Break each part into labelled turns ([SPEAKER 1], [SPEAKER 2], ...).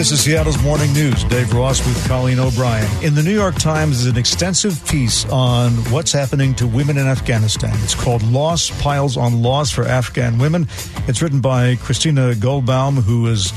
[SPEAKER 1] This is Seattle's Morning News. Dave Ross with Colleen O'Brien. In the New York Times is an extensive piece on what's happening to women in Afghanistan. It's called Loss Piles on Loss for Afghan Women. It's written by Christina Goldbaum, who has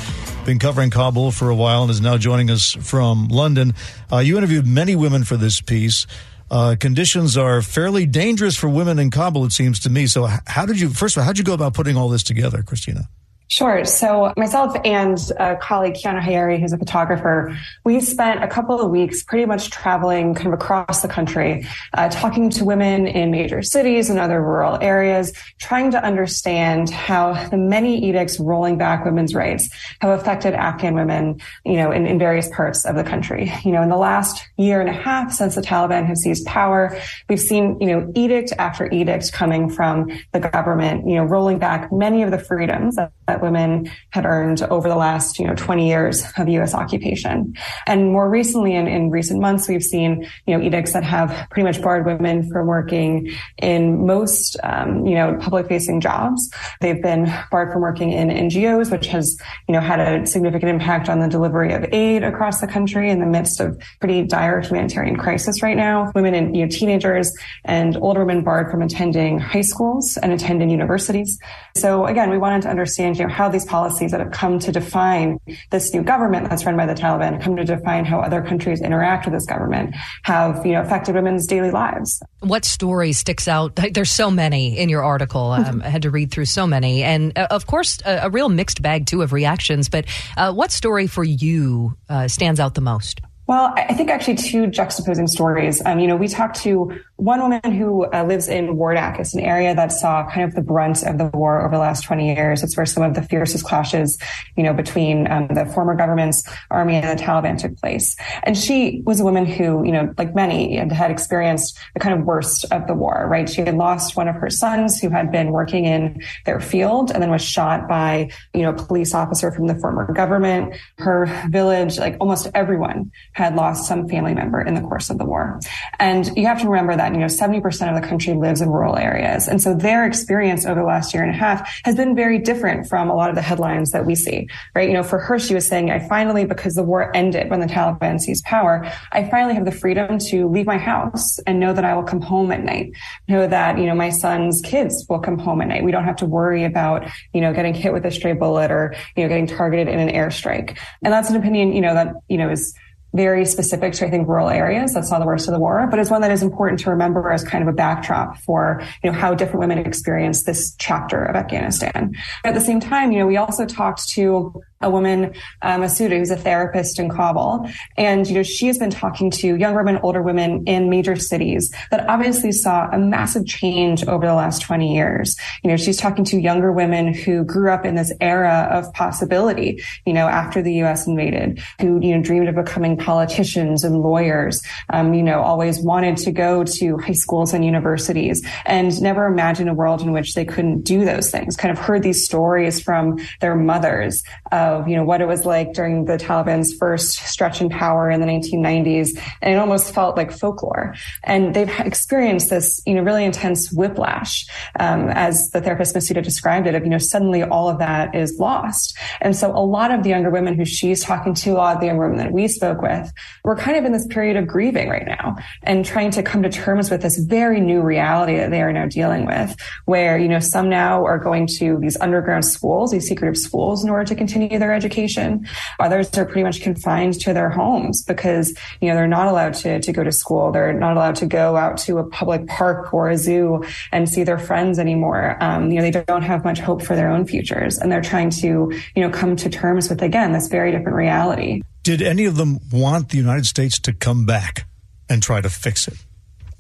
[SPEAKER 1] been covering Kabul for a while and is now joining us from London. Uh, you interviewed many women for this piece. Uh, conditions are fairly dangerous for women in Kabul, it seems to me. So, how did you, first of all, how did you go about putting all this together, Christina?
[SPEAKER 2] Sure. So myself and a colleague, Kiana Hayeri, who's a photographer, we spent a couple of weeks pretty much traveling kind of across the country, uh, talking to women in major cities and other rural areas, trying to understand how the many edicts rolling back women's rights have affected Afghan women, you know, in, in various parts of the country. You know, in the last year and a half since the Taliban have seized power, we've seen, you know, edict after edict coming from the government, you know, rolling back many of the freedoms that, women had earned over the last, you know, 20 years of U.S. occupation. And more recently, in, in recent months, we've seen, you know, edicts that have pretty much barred women from working in most, um, you know, public-facing jobs. They've been barred from working in NGOs, which has, you know, had a significant impact on the delivery of aid across the country in the midst of pretty dire humanitarian crisis right now. Women and, you know, teenagers and older women barred from attending high schools and attending universities. So again, we wanted to understand, you know, how these policies that have come to define this new government that's run by the Taliban, come to define how other countries interact with this government, have, you know, affected women's daily lives.
[SPEAKER 3] What story sticks out? There's so many in your article. Um, I had to read through so many. And uh, of course, a, a, real mixed bag too of reactions. But uh, what story for you uh, stands out the most?
[SPEAKER 2] Well, I think actually two juxtaposing stories. Um, you know, we talked to one woman who uh, lives in Wardak. It's an area that saw kind of the brunt of the war over the last 20 years. It's where some of the fiercest clashes, you know, between um, the former government's army and the Taliban took place. And she was a woman who, you know, like many, had experienced the kind of worst of the war, right? She had lost one of her sons who had been working in their field and then was shot by, you know, a police officer from the former government. Her village, like almost everyone had lost some family member in the course of the war. And you have to remember that you know, 70% of the country lives in rural areas. And so their experience over the last year and a half has been very different from a lot of the headlines that we see, right? You know, for her, she was saying, I finally, because the war ended when the Taliban seized power, I finally have the freedom to leave my house and know that I will come home at night, know that, you know, my son's kids will come home at night. We don't have to worry about, you know, getting hit with a stray bullet or, you know, getting targeted in an airstrike. And that's an opinion, you know, that, you know, is very specific to, I think, rural areas that saw the worst of the war, but it's one that is important to remember as kind of a backdrop for, you know, how different women experience this chapter of Afghanistan. At the same time, you know, we also talked to a woman, um, Masuda, who's a therapist in Kabul. And, you know, she has been talking to young women, older women in major cities that obviously saw a massive change over the last 20 years. You know, she's talking to younger women who grew up in this era of possibility, you know, after the U.S. invaded, who, you know, dreamed of becoming politicians and lawyers, um, you know, always wanted to go to high schools and universities and never imagined a world in which they couldn't do those things, kind of heard these stories from their mothers of, you know, what it was like during the Taliban's first stretch in power in the 1990s. And it almost felt like folklore. And they've experienced this, you know, really intense whiplash, um, as the therapist Masuda described it, of, you know, suddenly all of that is lost. And so a lot of the younger women who she's talking to, a lot of the younger women that we spoke with, we're kind of in this period of grieving right now and trying to come to terms with this very new reality that they are now dealing with, where, you know, some now are going to these underground schools, these secretive schools in order to continue their education. Others are pretty much confined to their homes because, you know, they're not allowed to, to go to school. They're not allowed to go out to a public park or a zoo and see their friends anymore. Um, you know, they don't have much hope for their own futures and they're trying to, you know, come to terms with, again, this very different reality.
[SPEAKER 1] Did any of them want the United States to come back and try to fix it?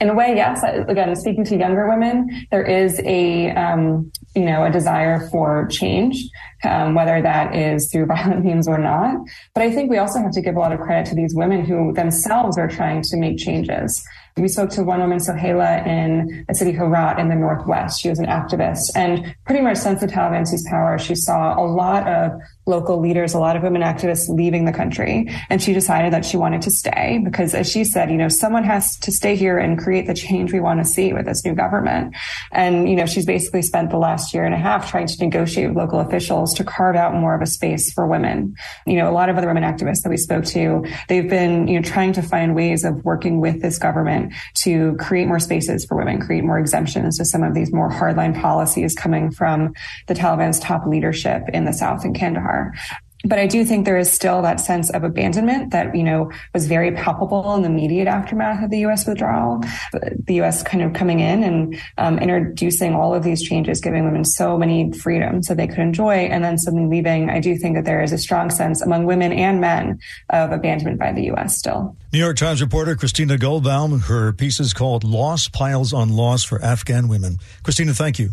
[SPEAKER 2] In a way, yes. Again, speaking to younger women, there is a um, you know a desire for change, um, whether that is through violent means or not. But I think we also have to give a lot of credit to these women who themselves are trying to make changes. We spoke to one woman, Sohaila, in the city Herat in the northwest. She was an activist and pretty much since the Taliban seized power, she saw a lot of local leaders, a lot of women activists leaving the country. And she decided that she wanted to stay because as she said, you know, someone has to stay here and create the change we want to see with this new government. And, you know, she's basically spent the last year and a half trying to negotiate with local officials to carve out more of a space for women. You know, a lot of other women activists that we spoke to, they've been, you know, trying to find ways of working with this government to create more spaces for women, create more exemptions to some of these more hardline policies coming from the Taliban's top leadership in the South in Kandahar. But I do think there is still that sense of abandonment that, you know, was very palpable in the immediate aftermath of the U.S. withdrawal. The U.S. kind of coming in and um, introducing all of these changes, giving women so many freedoms that they could enjoy, and then suddenly leaving. I do think that there is a strong sense among women and men of abandonment by the U.S. still.
[SPEAKER 1] New York Times reporter Christina Goldbaum, her piece is called Loss Piles on Loss for Afghan Women. Christina, thank you.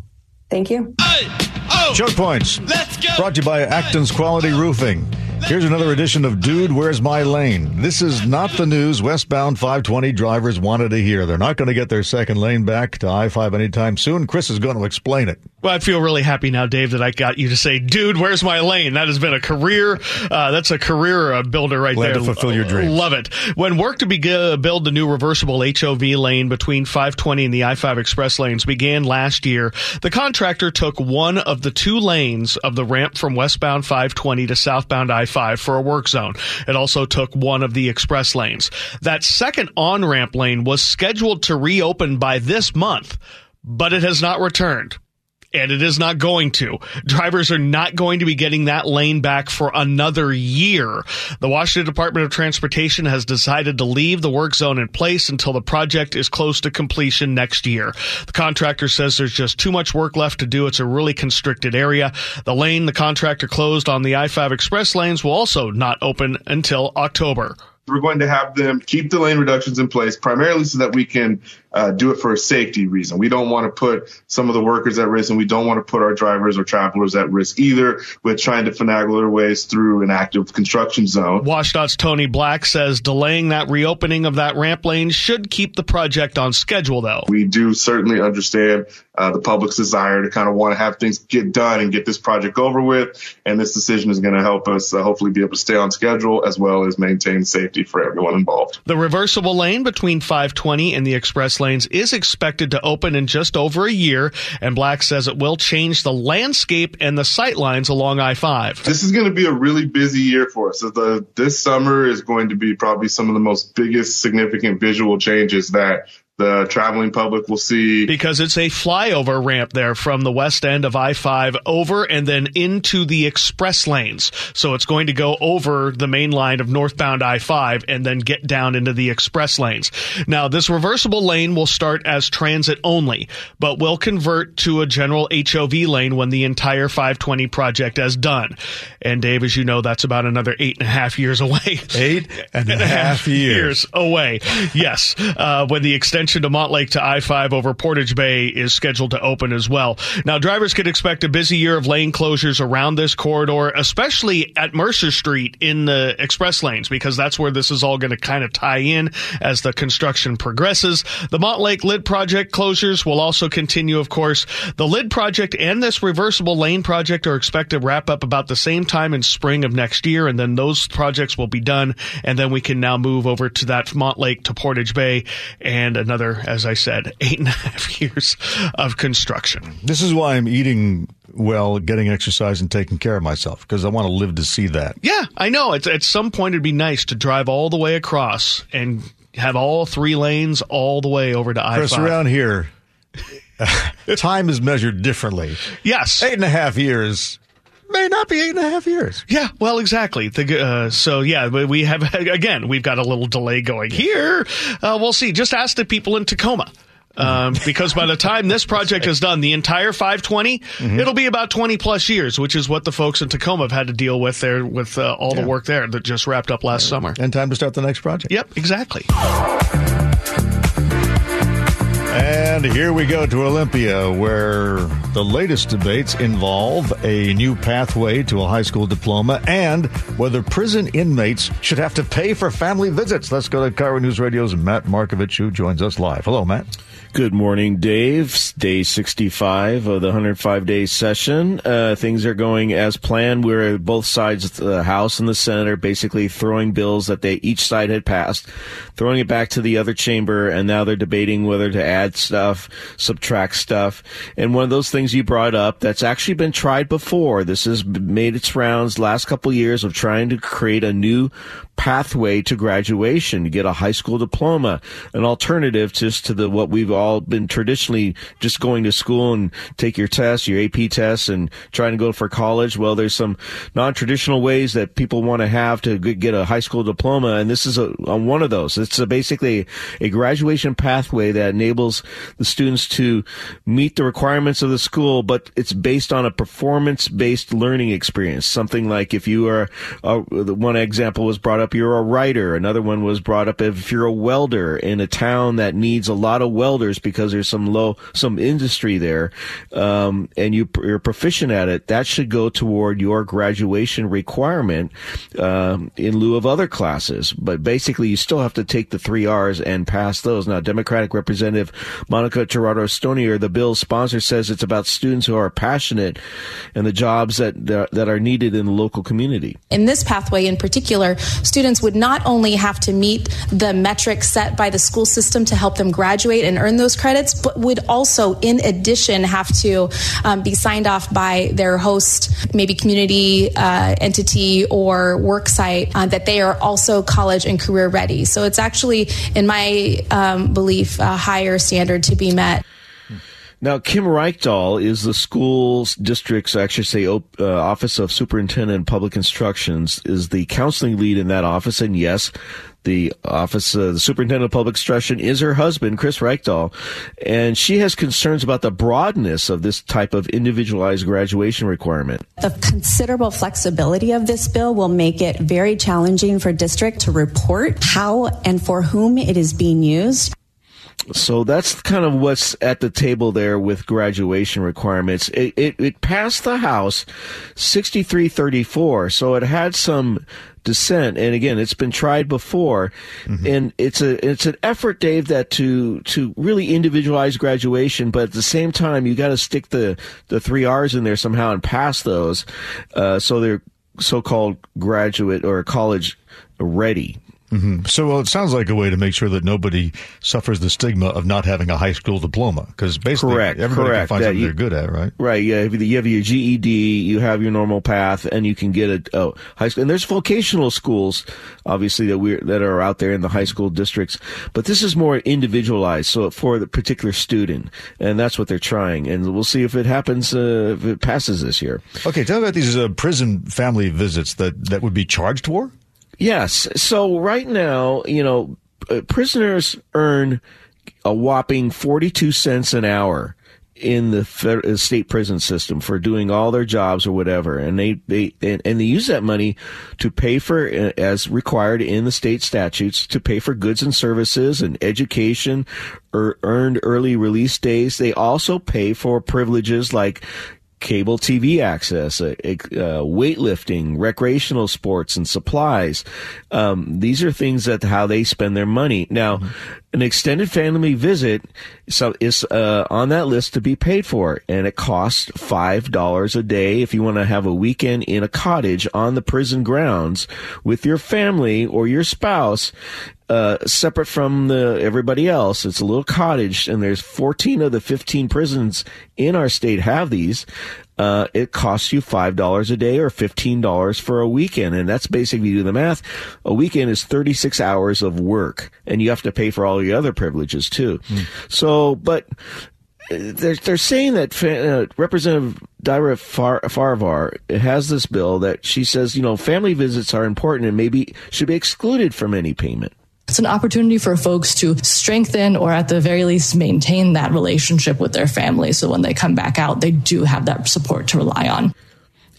[SPEAKER 2] Thank you.
[SPEAKER 4] Hey, oh,
[SPEAKER 1] Choke points.
[SPEAKER 4] Let's go.
[SPEAKER 1] Brought to you by Acton's Quality Roofing. Here's another edition of Dude, Where's My Lane? This is not the news westbound 520 drivers wanted to hear. They're not going to get their second lane back to I 5 anytime soon. Chris is going to explain it.
[SPEAKER 4] Well, I feel really happy now, Dave, that I got you to say, "Dude, where's my lane?" That has been a career. Uh, that's a career uh, builder right
[SPEAKER 1] Glad
[SPEAKER 4] there.
[SPEAKER 1] to fulfill your dreams.
[SPEAKER 4] Love it. When work to be, uh, build the new reversible HOV lane between 520 and the I-5 express lanes began last year, the contractor took one of the two lanes of the ramp from westbound 520 to southbound I-5 for a work zone. It also took one of the express lanes. That second on-ramp lane was scheduled to reopen by this month, but it has not returned and it is not going to. Drivers are not going to be getting that lane back for another year. The Washington Department of Transportation has decided to leave the work zone in place until the project is close to completion next year. The contractor says there's just too much work left to do. It's a really constricted area. The lane the contractor closed on the I-5 express lanes will also not open until October.
[SPEAKER 5] We're going to have them keep the lane reductions in place primarily so that we can uh, do it for a safety reason. We don't want to put some of the workers at risk and we don't want to put our drivers or travelers at risk either with trying to finagle their ways through an active construction zone.
[SPEAKER 4] WashDOT's Tony Black says delaying that reopening of that ramp lane should keep the project on schedule though.
[SPEAKER 5] We do certainly understand uh, the public's desire to kind of want to have things get done and get this project over with. And this decision is going to help us uh, hopefully be able to stay on schedule as well as maintain safety for everyone involved.
[SPEAKER 4] The reversible lane between 520 and the express lanes is expected to open in just over a year, and Black says it will change the landscape and the sight lines along I-5.
[SPEAKER 5] This is going to be a really busy year for us. So the, this summer is going to be probably some of the most biggest significant visual changes that the traveling public will see.
[SPEAKER 4] Because it's a flyover ramp there from the west end of I 5 over and then into the express lanes. So it's going to go over the main line of northbound I 5 and then get down into the express lanes. Now, this reversible lane will start as transit only, but will convert to a general HOV lane when the entire 520 project is done. And Dave, as you know, that's about another eight and a half years away.
[SPEAKER 1] Eight and a half years.
[SPEAKER 4] away. Yes. Uh, when the extension to Montlake to I-5 over Portage Bay is scheduled to open as well. Now, drivers could expect a busy year of lane closures around this corridor, especially at Mercer Street in the express lanes, because that's where this is all going to kind of tie in as the construction progresses. The Montlake Lid project closures will also continue, of course. The Lid project and this reversible lane project are expected to wrap up about the same time in spring of next year, and then those projects will be done, and then we can now move over to that Montlake to Portage Bay and another as I said, eight and a half years of construction.
[SPEAKER 1] This is why I'm eating well, getting exercise, and taking care of myself because I want to live to see that.
[SPEAKER 4] Yeah, I know. It's, at some point, it'd be nice to drive all the way across and have all three lanes all the way over to I
[SPEAKER 1] Chris, around here, time is measured differently.
[SPEAKER 4] Yes.
[SPEAKER 1] Eight and a half years may not be eight and a half years.
[SPEAKER 4] Yeah, well, exactly. The, uh, so yeah, we have again, we've got a little delay going here. Uh, we'll see. Just ask the people in Tacoma. Um, because by the time this project is done, the entire 520, mm-hmm. it'll be about 20 plus years, which is what the folks in Tacoma have had to deal with there with uh, all yeah. the work there that just wrapped up last yeah. summer.
[SPEAKER 1] And time to start the next project.
[SPEAKER 4] Yep, exactly.
[SPEAKER 1] And here we go to Olympia, where the latest debates involve a new pathway to a high school diploma and whether prison inmates should have to pay for family visits. Let's go to KIRO News Radio's Matt Markovich, who joins us live. Hello, Matt.
[SPEAKER 6] Good morning, Dave. Day 65 of the 105 day session. Uh, things are going as planned. We're both sides, of the House and the Senate, are basically throwing bills that they each side had passed, throwing it back to the other chamber, and now they're debating whether to add stuff, subtract stuff. And one of those things you brought up that's actually been tried before. This has made its rounds last couple years of trying to create a new pathway to graduation to get a high school diploma, an alternative just to the what we've all been traditionally just going to school and take your tests, your AP tests, and trying to go for college. Well, there's some non-traditional ways that people want to have to get a high school diploma, and this is a, a one of those. It's a basically a graduation pathway that enables the students to meet the requirements of the school, but it's based on a performance-based learning experience. Something like if you are, uh, one example was brought up, you're a writer. Another one was brought up if you're a welder in a town that needs a lot of welders because there's some low, some industry there, um, and you, you're proficient at it. That should go toward your graduation requirement um, in lieu of other classes. But basically, you still have to take the three R's and pass those. Now, Democratic Representative Monica Jurado Stonier, the bill's sponsor, says it's about students who are passionate and the jobs that that are needed in the local community.
[SPEAKER 7] In this pathway, in particular, students would not only have to meet the metrics set by the school system to help them graduate and earn those credits, but would also, in addition, have to um, be signed off by their host, maybe community uh, entity or work site, uh, that they are also college and career ready. So it's actually, in my um, belief, a higher standard to be met.
[SPEAKER 6] Now, Kim Reykdal is the school's district's, should say, uh, Office of Superintendent of Public Instructions, is the counseling lead in that office. And yes, the office, uh, the superintendent of public instruction is her husband, Chris Reykdal. And she has concerns about the broadness of this type of individualized graduation requirement.
[SPEAKER 8] The considerable flexibility of this bill will make it very challenging for district to report how and for whom it is being used.
[SPEAKER 6] So that's kind of what's at the table there with graduation requirements. It, it, it passed the House 6334, so it had some dissent. And again, it's been tried before, mm-hmm. and it's a it's an effort, Dave, that to to really individualize graduation, but at the same time, you got to stick the the three R's in there somehow and pass those, uh, so they're so-called graduate or college ready.
[SPEAKER 1] Mm-hmm. So, well, it sounds like a way to make sure that nobody suffers the stigma of not having a high school diploma, because basically correct, everybody correct. can find something you, they're good at, right?
[SPEAKER 6] Right. Yeah. You have your GED, you have your normal path, and you can get a high school. And there's vocational schools, obviously that we that are out there in the high school districts, but this is more individualized, so for the particular student, and that's what they're trying. And we'll see if it happens, uh, if it passes this year.
[SPEAKER 1] Okay, tell me about these uh, prison family visits that that would be charged for.
[SPEAKER 6] Yes. So right now, you know, uh, prisoners earn a whopping 42 cents an hour in the uh, state prison system for doing all their jobs or whatever and they they and, and, they use that money to pay for uh, as required in the state statutes to pay for goods and services and education or earned early release days they also pay for privileges like cable TV access, uh, uh, weightlifting, recreational sports, and supplies. Um, these are things that how they spend their money. Now, mm-hmm. an extended family visit so is uh, on that list to be paid for, and it costs five dollars a day if you want to have a weekend in a cottage on the prison grounds with your family or your spouse. Uh, separate from the everybody else. It's a little cottage, and there's 14 of the 15 prisons in our state have these. Uh, it costs you five dollars a day or fifteen dollars for a weekend, and that's basically do the math. A weekend is 36 hours of work, and you have to pay for all the other privileges too. Mm. So, but they're they're saying that uh, Representative Darya Far- Farivar has this bill that she says you know family visits are important and maybe should be excluded from any payment.
[SPEAKER 9] It's an opportunity for folks to strengthen or at the very least maintain that relationship with their family. So when they come back out, they do have that support to rely on.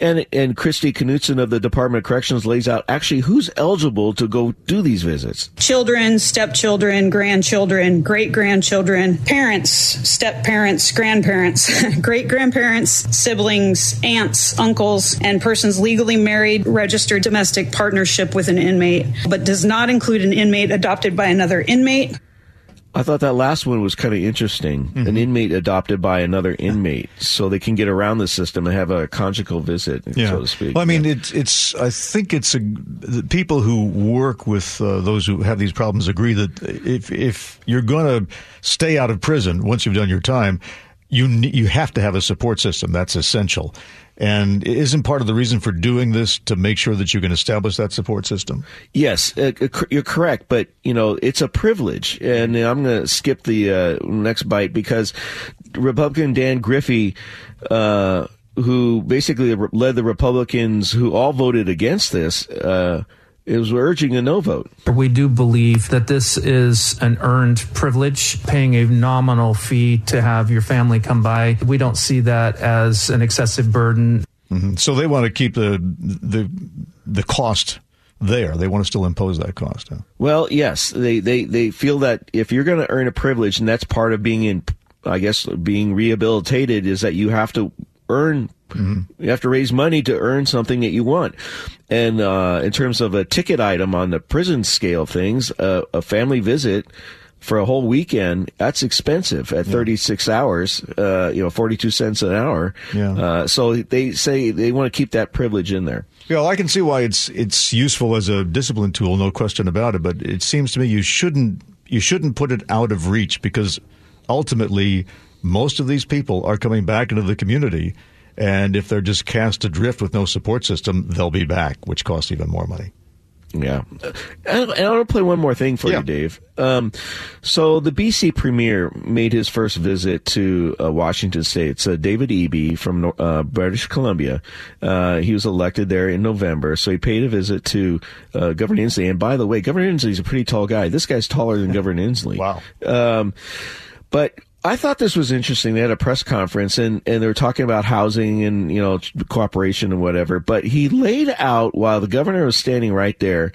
[SPEAKER 6] And and Christy Knutson of the Department of Corrections lays out actually who's eligible to go do these visits.
[SPEAKER 10] Children, stepchildren, grandchildren, great grandchildren, parents, step parents, grandparents, great grandparents, siblings, aunts, uncles, and persons legally married, registered domestic partnership with an inmate, but does not include an inmate adopted by another inmate.
[SPEAKER 6] I thought that last one was kind of interesting. Mm-hmm. An inmate adopted by another inmate, so they can get around the system and have a conjugal visit,
[SPEAKER 1] yeah.
[SPEAKER 6] so to speak.
[SPEAKER 1] Well, I mean, yeah. it's it's. I think it's a, people who work with uh, those who have these problems agree that if if you're going to stay out of prison once you've done your time, you you have to have a support system. That's essential. And isn't part of the reason for doing this to make sure that you can establish that support system?
[SPEAKER 6] Yes, uh, you're correct. But, you know, it's a privilege. And I'm going to skip the uh, next bite because Republican Dan Griffey, uh, who basically led the Republicans who all voted against this, uh, is urging a no vote.
[SPEAKER 11] We do believe that this is an earned privilege, paying a nominal fee to have your family come by. We don't see that as an excessive burden.
[SPEAKER 1] Mm-hmm. So they want to keep the the the cost there. They want to still impose that cost. Huh?
[SPEAKER 6] Well, yes, they they they feel that if you're going to earn a privilege, and that's part of being in, I guess, being rehabilitated, is that you have to earn Mm-hmm. You have to raise money to earn something that you want. And uh, in terms of a ticket item on the prison scale things, uh, a family visit for a whole weekend, that's expensive at yeah. 36 hours, uh, you know, 42 cents an hour. Yeah. Uh, so they say they want to keep that privilege in there.
[SPEAKER 1] Yeah, well, I can see why it's it's useful as a discipline tool, no question about it. But it seems to me you shouldn't you shouldn't put it out of reach because ultimately most of these people are coming back into the community and if they're just cast adrift with no support system, they'll be back, which costs even more money.
[SPEAKER 6] Yeah. And I want to play one more thing for yeah. you, Dave. Um, so the BC Premier made his first visit to uh, Washington State. It's uh, David Eby from uh, British Columbia. Uh, he was elected there in November, so he paid a visit to uh, Governor Inslee. And by the way, Governor Inslee is a pretty tall guy. This guy's taller than Governor Inslee.
[SPEAKER 1] Wow.
[SPEAKER 6] Um, but I thought this was interesting. They had a press conference and, and they were talking about housing and, you know, cooperation and whatever. But he laid out while the governor was standing right there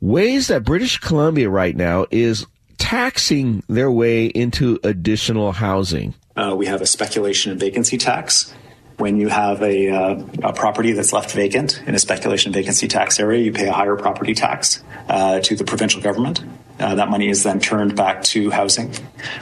[SPEAKER 6] ways that British Columbia right now is taxing their way into additional housing.
[SPEAKER 12] Uh, we have a speculation and vacancy tax. When you have a, uh, a, property that's left vacant in a speculation vacancy tax area, you pay a higher property tax uh, to the provincial government. Uh, that money is then turned back to housing.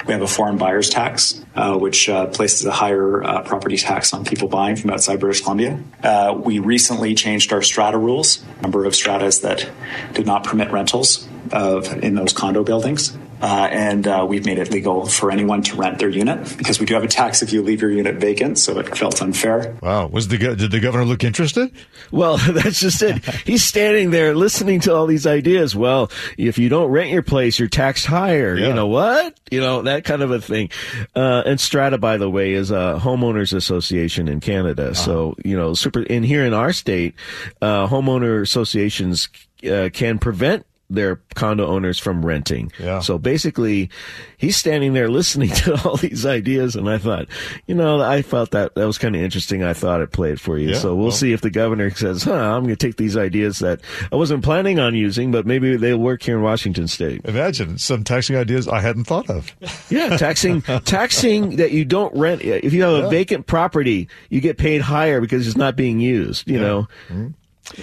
[SPEAKER 12] We have a foreign buyers tax, uh, which uh, places a higher uh, property tax on people buying from outside British Columbia. Uh, we recently changed our strata rules, number of stratas that did not permit rentals of in those condo buildings. Uh, and uh, we've made it legal for anyone to rent their unit because we do have a tax if you leave your unit vacant. So it felt unfair.
[SPEAKER 1] Wow, was the did the governor look interested?
[SPEAKER 6] Well, that's just it. He's standing there listening to all these ideas. Well, if you don't rent your place, you're taxed higher. Yeah. You know what? You know that kind of a thing. Uh, and Strata, by the way, is a homeowners association in Canada. Uh-huh. So you know, super. In here in our state, uh, homeowner associations uh, can prevent their condo owners from renting.
[SPEAKER 1] Yeah.
[SPEAKER 6] So basically, he's standing there listening to all these ideas, and I thought, you know, I felt that that was kind of interesting. I thought it played for you. Yeah, so we'll, well, see if the governor says, "Huh, I'm going to take these ideas that I wasn't planning on using, but maybe they'll work here in Washington State."
[SPEAKER 1] Imagine some taxing ideas I hadn't thought of.
[SPEAKER 6] Yeah, taxing taxing that you don't rent. If you have a vacant property, you get paid higher because it's not being used. You yeah. know. Mm-hmm.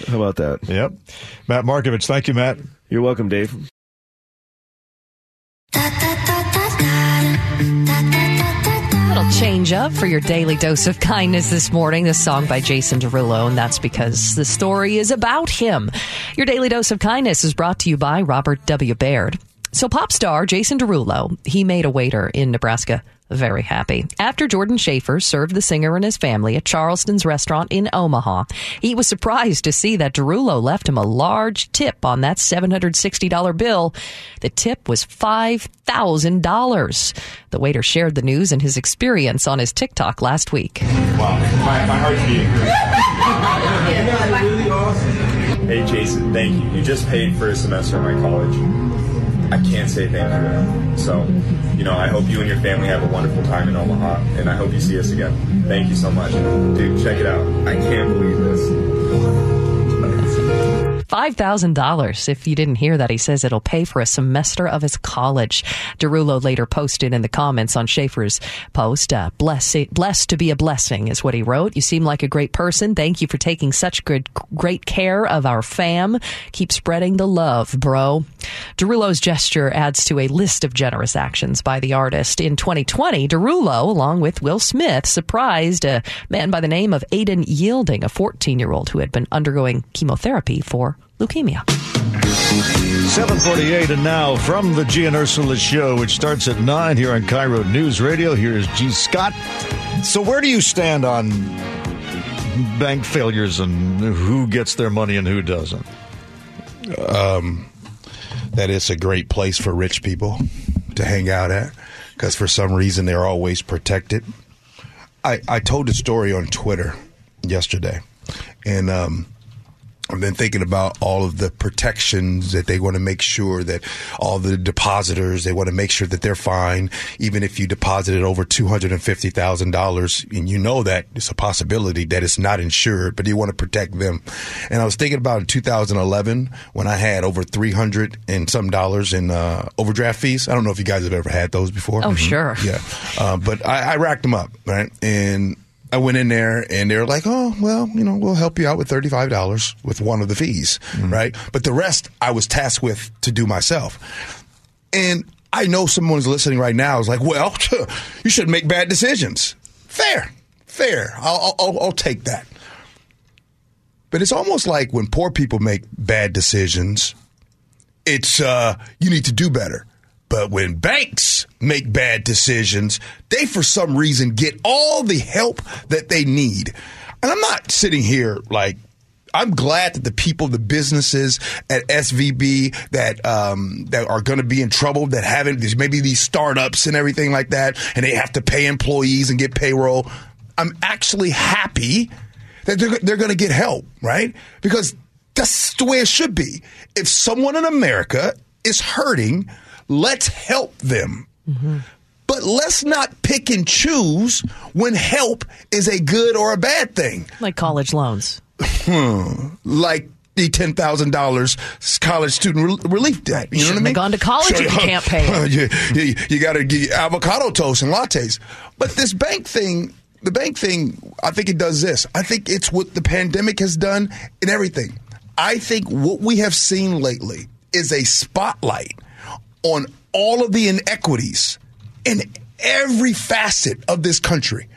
[SPEAKER 6] How about that?
[SPEAKER 1] Yep. Matt Markovich, thank you, Matt.
[SPEAKER 6] You're welcome, Dave.
[SPEAKER 3] Little change up for your daily dose of kindness this morning. This song by Jason Derulo, and that's because the story is about him. Your daily dose of kindness is brought to you by Robert W. Baird. So, pop star Jason Derulo, he made a waiter in Nebraska very happy. After Jordan Schaefer served the singer and his family at Charleston's restaurant in Omaha, he was surprised to see that Derulo left him a large tip on that $760 bill. The tip was $5,000. The waiter shared the news and his experience on his TikTok last week.
[SPEAKER 13] Wow, my, my heart's beating. hey, Jason, thank you. You just paid for a semester of my college. I can't say thank you enough. So, you know, I hope you and your family have a wonderful time in Omaha, and I hope you see us again. Thank you so much. Dude, check it out. I can't believe this.
[SPEAKER 3] $5,000. If you didn't hear that, he says it'll pay for a semester of his college. Derulo later posted in the comments on Schaefer's post, uh, blessed, blessed to be a blessing is what he wrote. You seem like a great person. Thank you for taking such good, great care of our fam. Keep spreading the love, bro. Derulo's gesture adds to a list of generous actions by the artist. In 2020, Derulo, along with Will Smith, surprised a man by the name of Aiden Yielding, a 14 year old who had been undergoing chemotherapy for leukemia.
[SPEAKER 1] 748 and now from the Gee and Ursula show, which starts at 9 here on KIRO News Radio. Here is Gee Scott. So where do you stand on bank failures and who gets their money and who doesn't?
[SPEAKER 14] Um, that it's a great place for rich people to hang out at because for some reason they're always protected. I, I told a story on Twitter yesterday, and um, I've been thinking about all of the protections that they want to make sure that all the depositors, they want to make sure that they're fine. Even if you deposited over $250,000 and you know that it's a possibility that it's not insured, but you want to protect them. And I was thinking about in 2011 when I had over 300 and some dollars in uh, overdraft fees. I don't know if you guys have ever had those before.
[SPEAKER 3] Oh, sure.
[SPEAKER 14] Yeah. Uh, but I, I racked them up, right? And I went in there and they were like, oh, well, you know, we'll help you out with $35 with one of the fees,
[SPEAKER 1] Mm-hmm.
[SPEAKER 14] right? But the rest I was tasked with to do myself. And I know someone's listening right now is like, well, you should make bad decisions. Fair, fair. I'll, I'll, I'll take that. But it's almost like when poor people make bad decisions, it's uh, you need to do better. But when banks make bad decisions, they for some reason get all the help that they need. And I'm not sitting here like I'm glad that the people, the businesses at SVB that um, that are going to be in trouble, that haven't there's maybe these startups and everything like that, and they have to pay employees and get payroll. I'm actually happy that they're, they're going to get help, right? Because that's the way it should be. If someone in America is hurting, let's help them. But let's not pick and choose when help is a good or a bad thing.
[SPEAKER 3] Like college loans.
[SPEAKER 14] Hmm. Like the ten thousand dollars college student re- relief debt. You know what I mean?
[SPEAKER 3] have gone to college if you can't pay it.
[SPEAKER 14] you you, you got to get avocado toast and lattes. But this bank thing, the bank thing, I think it does this. I think it's what the pandemic has done and everything. I think what we have seen lately is a spotlight on all of the inequities in every facet of this country.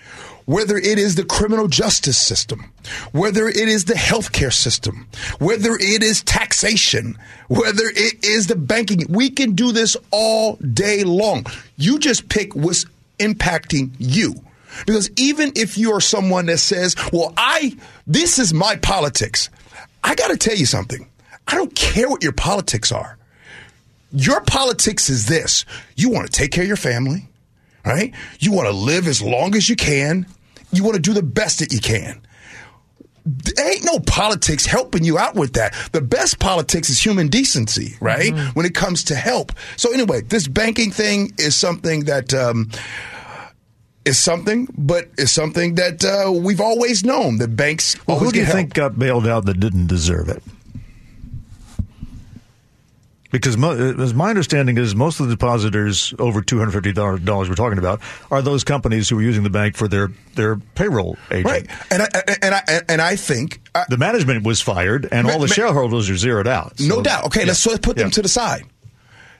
[SPEAKER 14] Whether it is the criminal justice system, whether it is the healthcare system, whether it is taxation, whether it is the banking, we can do this all day long. You just pick what's impacting you. Because even if you're someone that says, well, I, this is my politics, I got to tell you something. I don't care what your politics are. Your politics is this you want to take care of your family, right? You want to live as long as you can. You want to do the best that you can. There ain't no politics helping you out with that. The best politics is human decency, right? When it comes to help. So anyway, this banking thing is something that um, is something, but is something that uh, we've always known that banks.
[SPEAKER 1] Well, who do you
[SPEAKER 14] help.
[SPEAKER 1] think got bailed out that didn't deserve it? Because mo- as my understanding is, most of the depositors over two hundred fifty dollars we're talking about are those companies who are using the bank for their their payroll agent.
[SPEAKER 14] Right, and I, and I and I think uh,
[SPEAKER 1] the management was fired, and all the
[SPEAKER 14] Ma- ma-
[SPEAKER 1] shareholders are zeroed out.
[SPEAKER 14] No doubt. Okay, let's, let's put them to the side.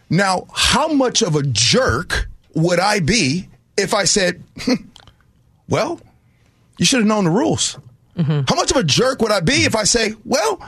[SPEAKER 14] Now, how much of a jerk would I be if I said, "Hmm, well, you should have known the rules? How much of a jerk would I be if I say, well,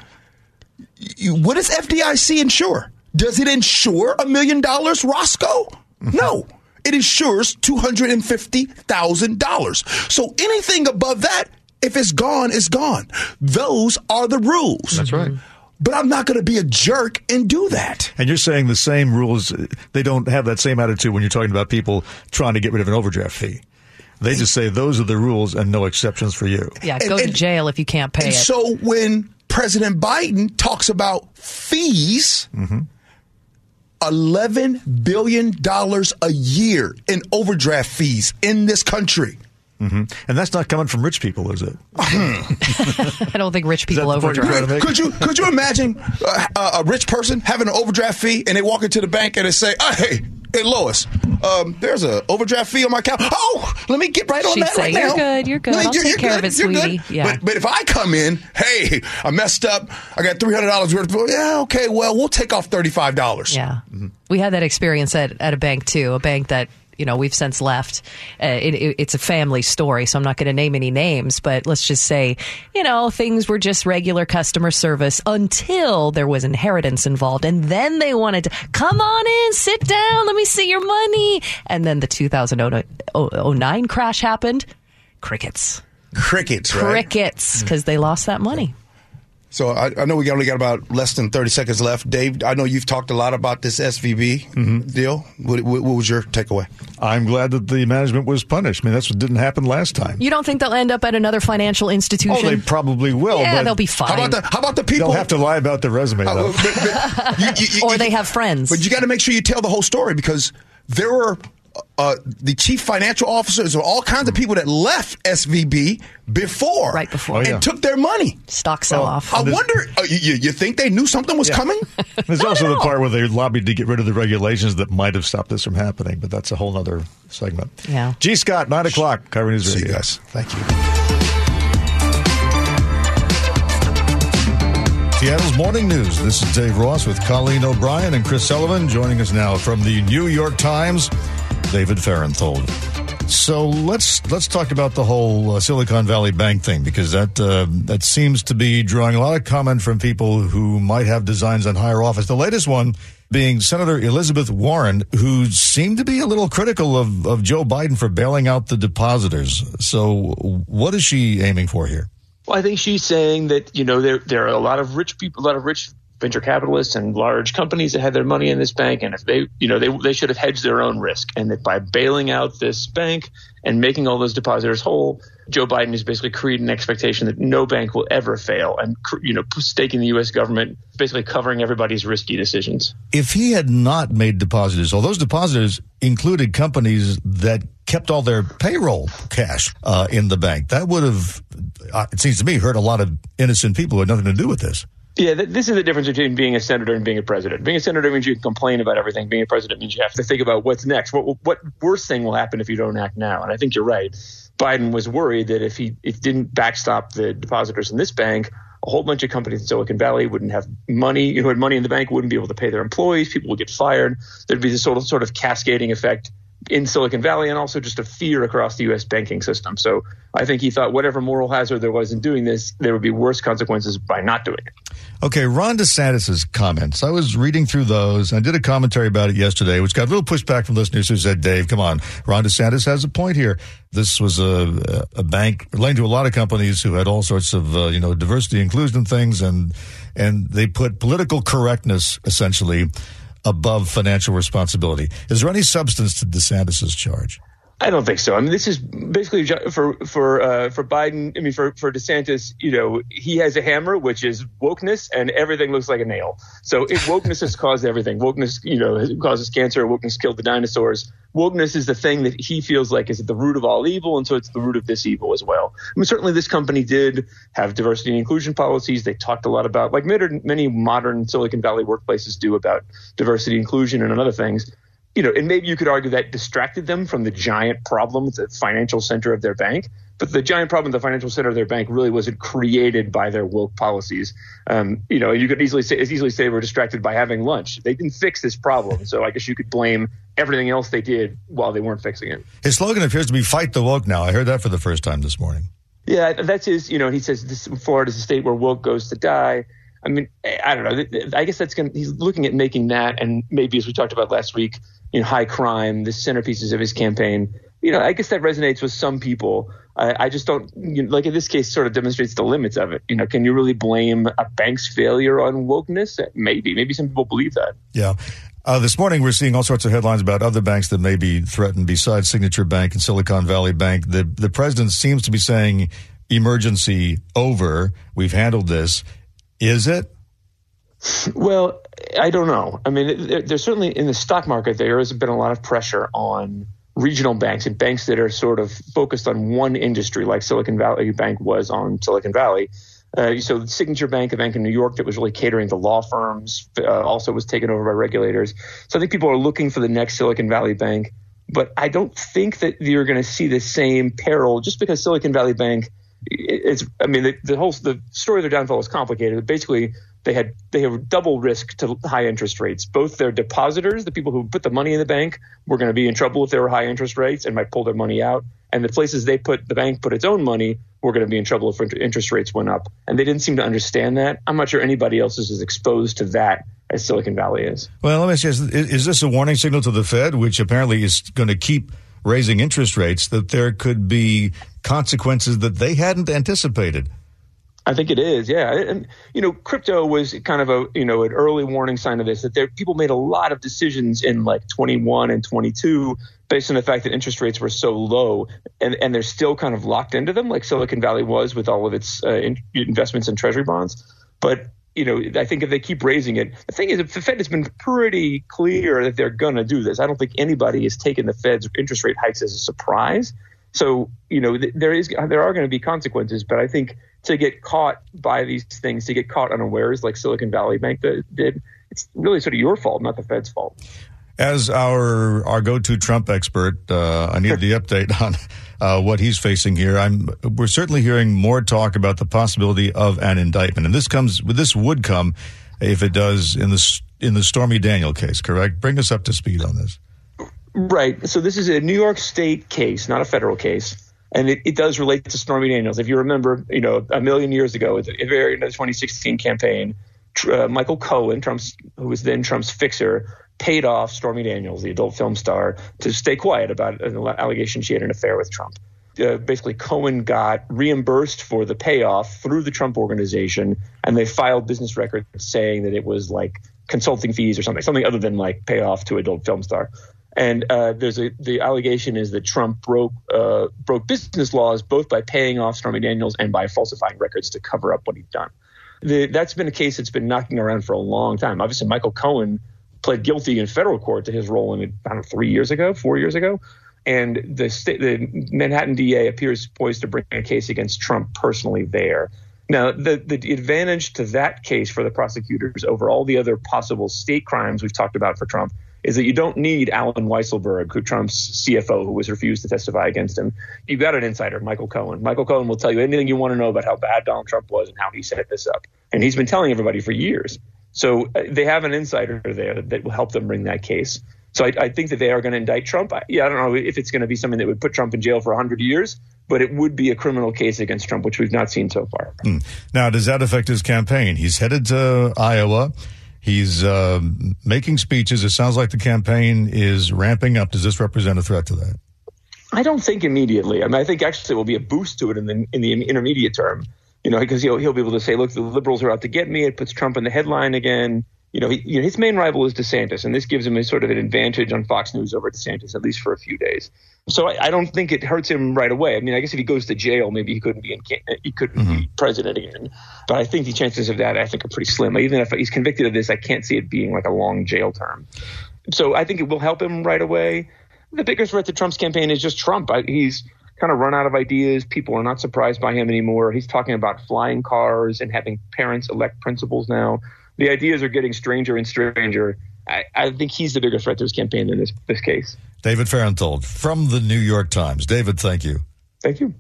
[SPEAKER 14] you, what does FDIC insure? Does it insure a million dollars, Roscoe? No. It insures $250,000. So anything above that, if it's gone, it's gone. Those are the rules.
[SPEAKER 1] That's right.
[SPEAKER 14] But I'm not going to be a jerk and do that.
[SPEAKER 1] And you're saying the same rules, they don't have that same attitude when you're talking about people trying to get rid of an overdraft fee. They just say those are the rules and no exceptions for you.
[SPEAKER 3] Yeah, go to jail if you can't pay
[SPEAKER 14] And
[SPEAKER 3] it.
[SPEAKER 14] so when President Biden talks about fees, mm-hmm. $11 billion a year in overdraft fees in this country.
[SPEAKER 1] Mm-hmm. And that's not coming from rich people, is it?
[SPEAKER 3] I don't think rich people
[SPEAKER 1] the point you're trying to
[SPEAKER 3] overdraft.
[SPEAKER 14] Could you could you imagine a, a rich person having an overdraft fee and they walk into the bank and they say, "Hey, hey, Lois, um, there's an overdraft fee on my account. Oh, let me get right on
[SPEAKER 3] She'd
[SPEAKER 14] that
[SPEAKER 3] say,
[SPEAKER 14] right
[SPEAKER 3] "You're
[SPEAKER 14] now.
[SPEAKER 3] good, you're good.
[SPEAKER 14] Me-
[SPEAKER 3] I'll take care of it,
[SPEAKER 14] you're good."
[SPEAKER 3] sweetie. Yeah.
[SPEAKER 14] But, but if I come in, hey, I messed up. I got three hundred dollars worth. Of, yeah, okay. Well, we'll take off thirty five dollars.
[SPEAKER 3] Yeah. We had that experience at, at a bank too, a bank that, you know, we've since left. Uh, it, it- it's a family story, so I'm not going to name any names, but let's just say, you know, things were just regular customer service until there was inheritance involved. And then they wanted to come on in, sit down, let me see your money. And then the 2009 crash happened. Crickets.
[SPEAKER 14] Crickets, right?
[SPEAKER 3] Crickets, because they lost that money.
[SPEAKER 14] So I, I know we only got about less than thirty seconds left. Dave, I know you've talked a lot about this SVB deal. What, what, what was your takeaway?
[SPEAKER 1] I'm glad that the management was punished. I mean, that's what didn't happen last time.
[SPEAKER 3] You don't think they'll end up at another financial institution?
[SPEAKER 1] Oh, they probably will.
[SPEAKER 3] Yeah,
[SPEAKER 1] but
[SPEAKER 3] they'll be fine.
[SPEAKER 14] How about the how about the people?
[SPEAKER 1] They'll have to lie about their resume,
[SPEAKER 14] Uh,
[SPEAKER 1] though.
[SPEAKER 14] but- but you- you- you-
[SPEAKER 3] or they have friends.
[SPEAKER 14] But you got to make sure you tell the whole story because there were uh, the chief financial officers or all kinds of people that left SVB before,
[SPEAKER 3] Right before.
[SPEAKER 1] Oh,
[SPEAKER 14] and took their money.
[SPEAKER 3] Stock sell off.
[SPEAKER 14] I wonder. Uh, you, you think they knew something was
[SPEAKER 1] Yeah.
[SPEAKER 14] coming?
[SPEAKER 1] There's also the part where they lobbied to get rid of the regulations that might have stopped this from happening, but that's a whole other segment.
[SPEAKER 3] Yeah.
[SPEAKER 1] Gee Scott, 9 o'clock, Cover News
[SPEAKER 14] See you guys. Thank you.
[SPEAKER 1] Seattle's Morning News. This is Dave Ross with Colleen O'Brien and Chris Sullivan. Joining us now from the New York Times, David Fahrenthold. So let's let's talk about the whole uh, Silicon Valley Bank thing because that uh, that seems to be drawing a lot of comment from people who might have designs on higher office. The latest one being Senator Elizabeth Warren, who seemed to be a little critical of, of Joe Biden for bailing out the depositors. So what is she aiming for here?
[SPEAKER 15] Well, I think she's saying that you know there there are a lot of rich people, a lot of rich venture capitalists and large companies that had their money in this bank, and if they you know they they should have hedged their own risk, and that by bailing out this bank and making all those depositors whole, Joe Biden is basically creating an expectation that no bank will ever fail, and you know staking the U.S. government, basically covering everybody's risky decisions.
[SPEAKER 1] if he had not made depositors, all those depositors included companies that kept all their payroll cash uh, in the bank, that would have, uh, it seems to me, hurt a lot of innocent people who had nothing to do with this.
[SPEAKER 15] Yeah, th- this is the difference between being a senator and being a president. Being a senator means you can complain about everything. Being a president means you have to think about what's next. What what worst thing will happen if you don't act now? And I think you're right. Biden was worried that if he if didn't backstop the depositors in this bank, a whole bunch of companies in Silicon Valley wouldn't have money. You know, had money in the bank wouldn't be able to pay their employees. People would get fired. There'd be this sort of sort of cascading effect in Silicon Valley and also just a fear across the U.S. banking system. So I think he thought whatever moral hazard there was in doing this, there would be worse consequences by not doing it.
[SPEAKER 1] Okay, Ron DeSantis' comments. I was reading through those. I did a commentary about it yesterday, which got a little pushback from listeners who said, Dave, come on. Ron DeSantis has a point here. This was a, a bank relating to a lot of companies who had all sorts of, uh, you know, diversity, inclusion things, and, and they put political correctness, essentially, above financial responsibility. Is there any substance to DeSantis' charge?
[SPEAKER 15] I don't think so. I mean, this is basically for for uh, for Biden. I mean, for for DeSantis, you know, he has a hammer, which is wokeness, and everything looks like a nail. So if wokeness has caused everything, wokeness, you know, causes cancer. Wokeness killed the dinosaurs. Wokeness is the thing that he feels like is at the root of all evil, and so it's the root of this evil as well. I mean, certainly this company did have diversity and inclusion policies. They talked a lot about, like many, many modern Silicon Valley workplaces do, about diversity, inclusion, and other things you know, and maybe you could argue that distracted them from the giant problem, the financial center of their bank. But the giant problem, the financial center of their bank, really wasn't created by their woke policies. Um, you know, you could easily say, as easily say, we're distracted by having lunch. They didn't fix this problem, so I guess you could blame everything else they did while they weren't fixing it.
[SPEAKER 1] His slogan appears to be "Fight the woke." Now, I heard that for the first time this morning.
[SPEAKER 15] Yeah, that's his. You know, he says this is a state where woke goes to die. I mean, I don't know. I guess that's going. He's looking at making that, and maybe as we talked about last week, you know, high crime, the centerpieces of his campaign. You know, I guess that resonates with some people. I, I just don't you know, like in this case. Sort of demonstrates the limits of it. You know, can you really blame a bank's failure on wokeness? Maybe. Maybe some people believe that.
[SPEAKER 1] Yeah. Uh, this morning, we're seeing all sorts of headlines about other banks that may be threatened besides Signature Bank and Silicon Valley Bank. The, the president seems to be saying emergency over. We've handled this. Is it?
[SPEAKER 15] Well, I don't know. I mean, there's certainly in the stock market there has been a lot of pressure on regional banks and banks that are sort of focused on one industry, like Silicon Valley Bank was on Silicon Valley. Uh, so Signature Bank, a bank in New York that was really catering to law firms, uh, also was taken over by regulators. So I think people are looking for the next Silicon Valley Bank, but I don't think that you're going to see the same peril just because Silicon Valley Bank. It's, I mean, the, the whole the story of their downfall is complicated. Basically, they had they have double risk to high interest rates. Both their depositors, the people who put the money in the bank, were going to be in trouble if there were high interest rates and might pull their money out. And the places they put the bank put its own money were going to be in trouble if interest rates went up. And they didn't seem to understand that. I'm not sure anybody else is as exposed to that as Silicon Valley is.
[SPEAKER 1] Well, let me ask you: is, is this a warning signal to the Fed, which apparently is going to keep raising interest rates, that there could be consequences that they hadn't anticipated?
[SPEAKER 15] I think it is, yeah. And you know, crypto was kind of a you know an early warning sign of this that there people made a lot of decisions in like 21 and 22 based on the fact that interest rates were so low, and and they're still kind of locked into them, like Silicon Valley was with all of its uh, in, investments in Treasury bonds. But you know, I think if they keep raising it, the thing is, the Fed has been pretty clear that they're going to do this, I don't think anybody has taken the Fed's interest rate hikes as a surprise. So you know, there is there are going to be consequences, but I think to get caught by these things, to get caught unawares like Silicon Valley Bank did, it's really sort of your fault, not the Fed's fault.
[SPEAKER 1] As our our go-to Trump expert, uh, I need the update on uh, what he's facing here. I'm we're certainly hearing more talk about the possibility of an indictment, and this comes this would come if it does in the in the Stormy Daniel case. Correct? Bring us up to speed on this.
[SPEAKER 15] Right. So this is a New York State case, not a federal case and it, it, does relate to Stormy Daniels. If you remember, you know, a million years ago, at the very the 2016 campaign, uh, Michael Cohen, Trump's who was then Trump's fixer, paid off Stormy Daniels, the adult film star, to stay quiet about an allegation she had an affair with Trump. Uh, basically, Cohen got reimbursed for the payoff through the Trump organization, and they filed business records saying that it was like consulting fees or something, something other than like payoff to adult film star. And uh, there's a the allegation is that Trump broke uh, broke business laws both by paying off Stormy Daniels and by falsifying records to cover up what he'd done. The, that's been a case that's been knocking around for a long time. Obviously, Michael Cohen pled guilty in federal court to his role in it, I don't know, three years ago, four years ago. And the, state, the Manhattan DA appears poised to bring a case against Trump personally there. Now, the, the advantage to that case for the prosecutors over all the other possible state crimes we've talked about for Trump is that you don't need Allen Weisselberg, who Trump's CFO, who was refused to testify against him. You've got an insider, Michael Cohen. Michael Cohen will tell you anything you want to know about how bad Donald Trump was and how he set this up. And he's been telling everybody for years. So uh, they have an insider there that will help them bring that case. So I, I think that they are going to indict Trump. I, yeah, I don't know if it's going to be something that would put Trump in jail for 100 years, but it would be a criminal case against Trump, which we've not seen so far.
[SPEAKER 1] Hmm. Now, does that affect his campaign? He's headed to Iowa. He's uh, making speeches. It sounds like the campaign is ramping up. Does this represent a threat to that?
[SPEAKER 15] I don't think immediately. I mean, I think actually it will be a boost to it in the in the intermediate term. You know, because he'll he'll be able to say, "Look, the liberals are out to get me." It puts Trump in the headline again. You know, he, you know, his main rival is DeSantis, and this gives him a sort of an advantage on Fox News over DeSantis, at least for a few days. So I, I, don't think it hurts him right away. I mean, I guess if he goes to jail, maybe he couldn't be in, he couldn't mm-hmm. be president again. But I think the chances of that I think are pretty slim. Even if he's convicted of this, I can't see it being like a long jail term. So I think it will help him right away. The biggest threat to Trump's campaign is just Trump. He's kind of run out of ideas. People are not surprised by him anymore. He's talking about flying cars and having parents elect principals now. The ideas are getting stranger and stranger. I, I think he's the bigger threat to his campaign in this this case.
[SPEAKER 1] David Fahrenthold from the New York Times. David, thank you.
[SPEAKER 15] Thank you.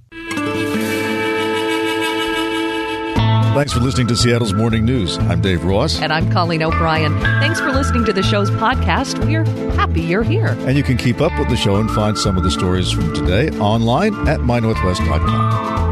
[SPEAKER 1] Thanks for listening to Seattle's Morning News. I'm Dave Ross.
[SPEAKER 3] And I'm Colleen O'Brien. Thanks for listening to the show's podcast. We're happy you're here.
[SPEAKER 1] And you can keep up with the show and find some of the stories from today online at mynorthwest.com.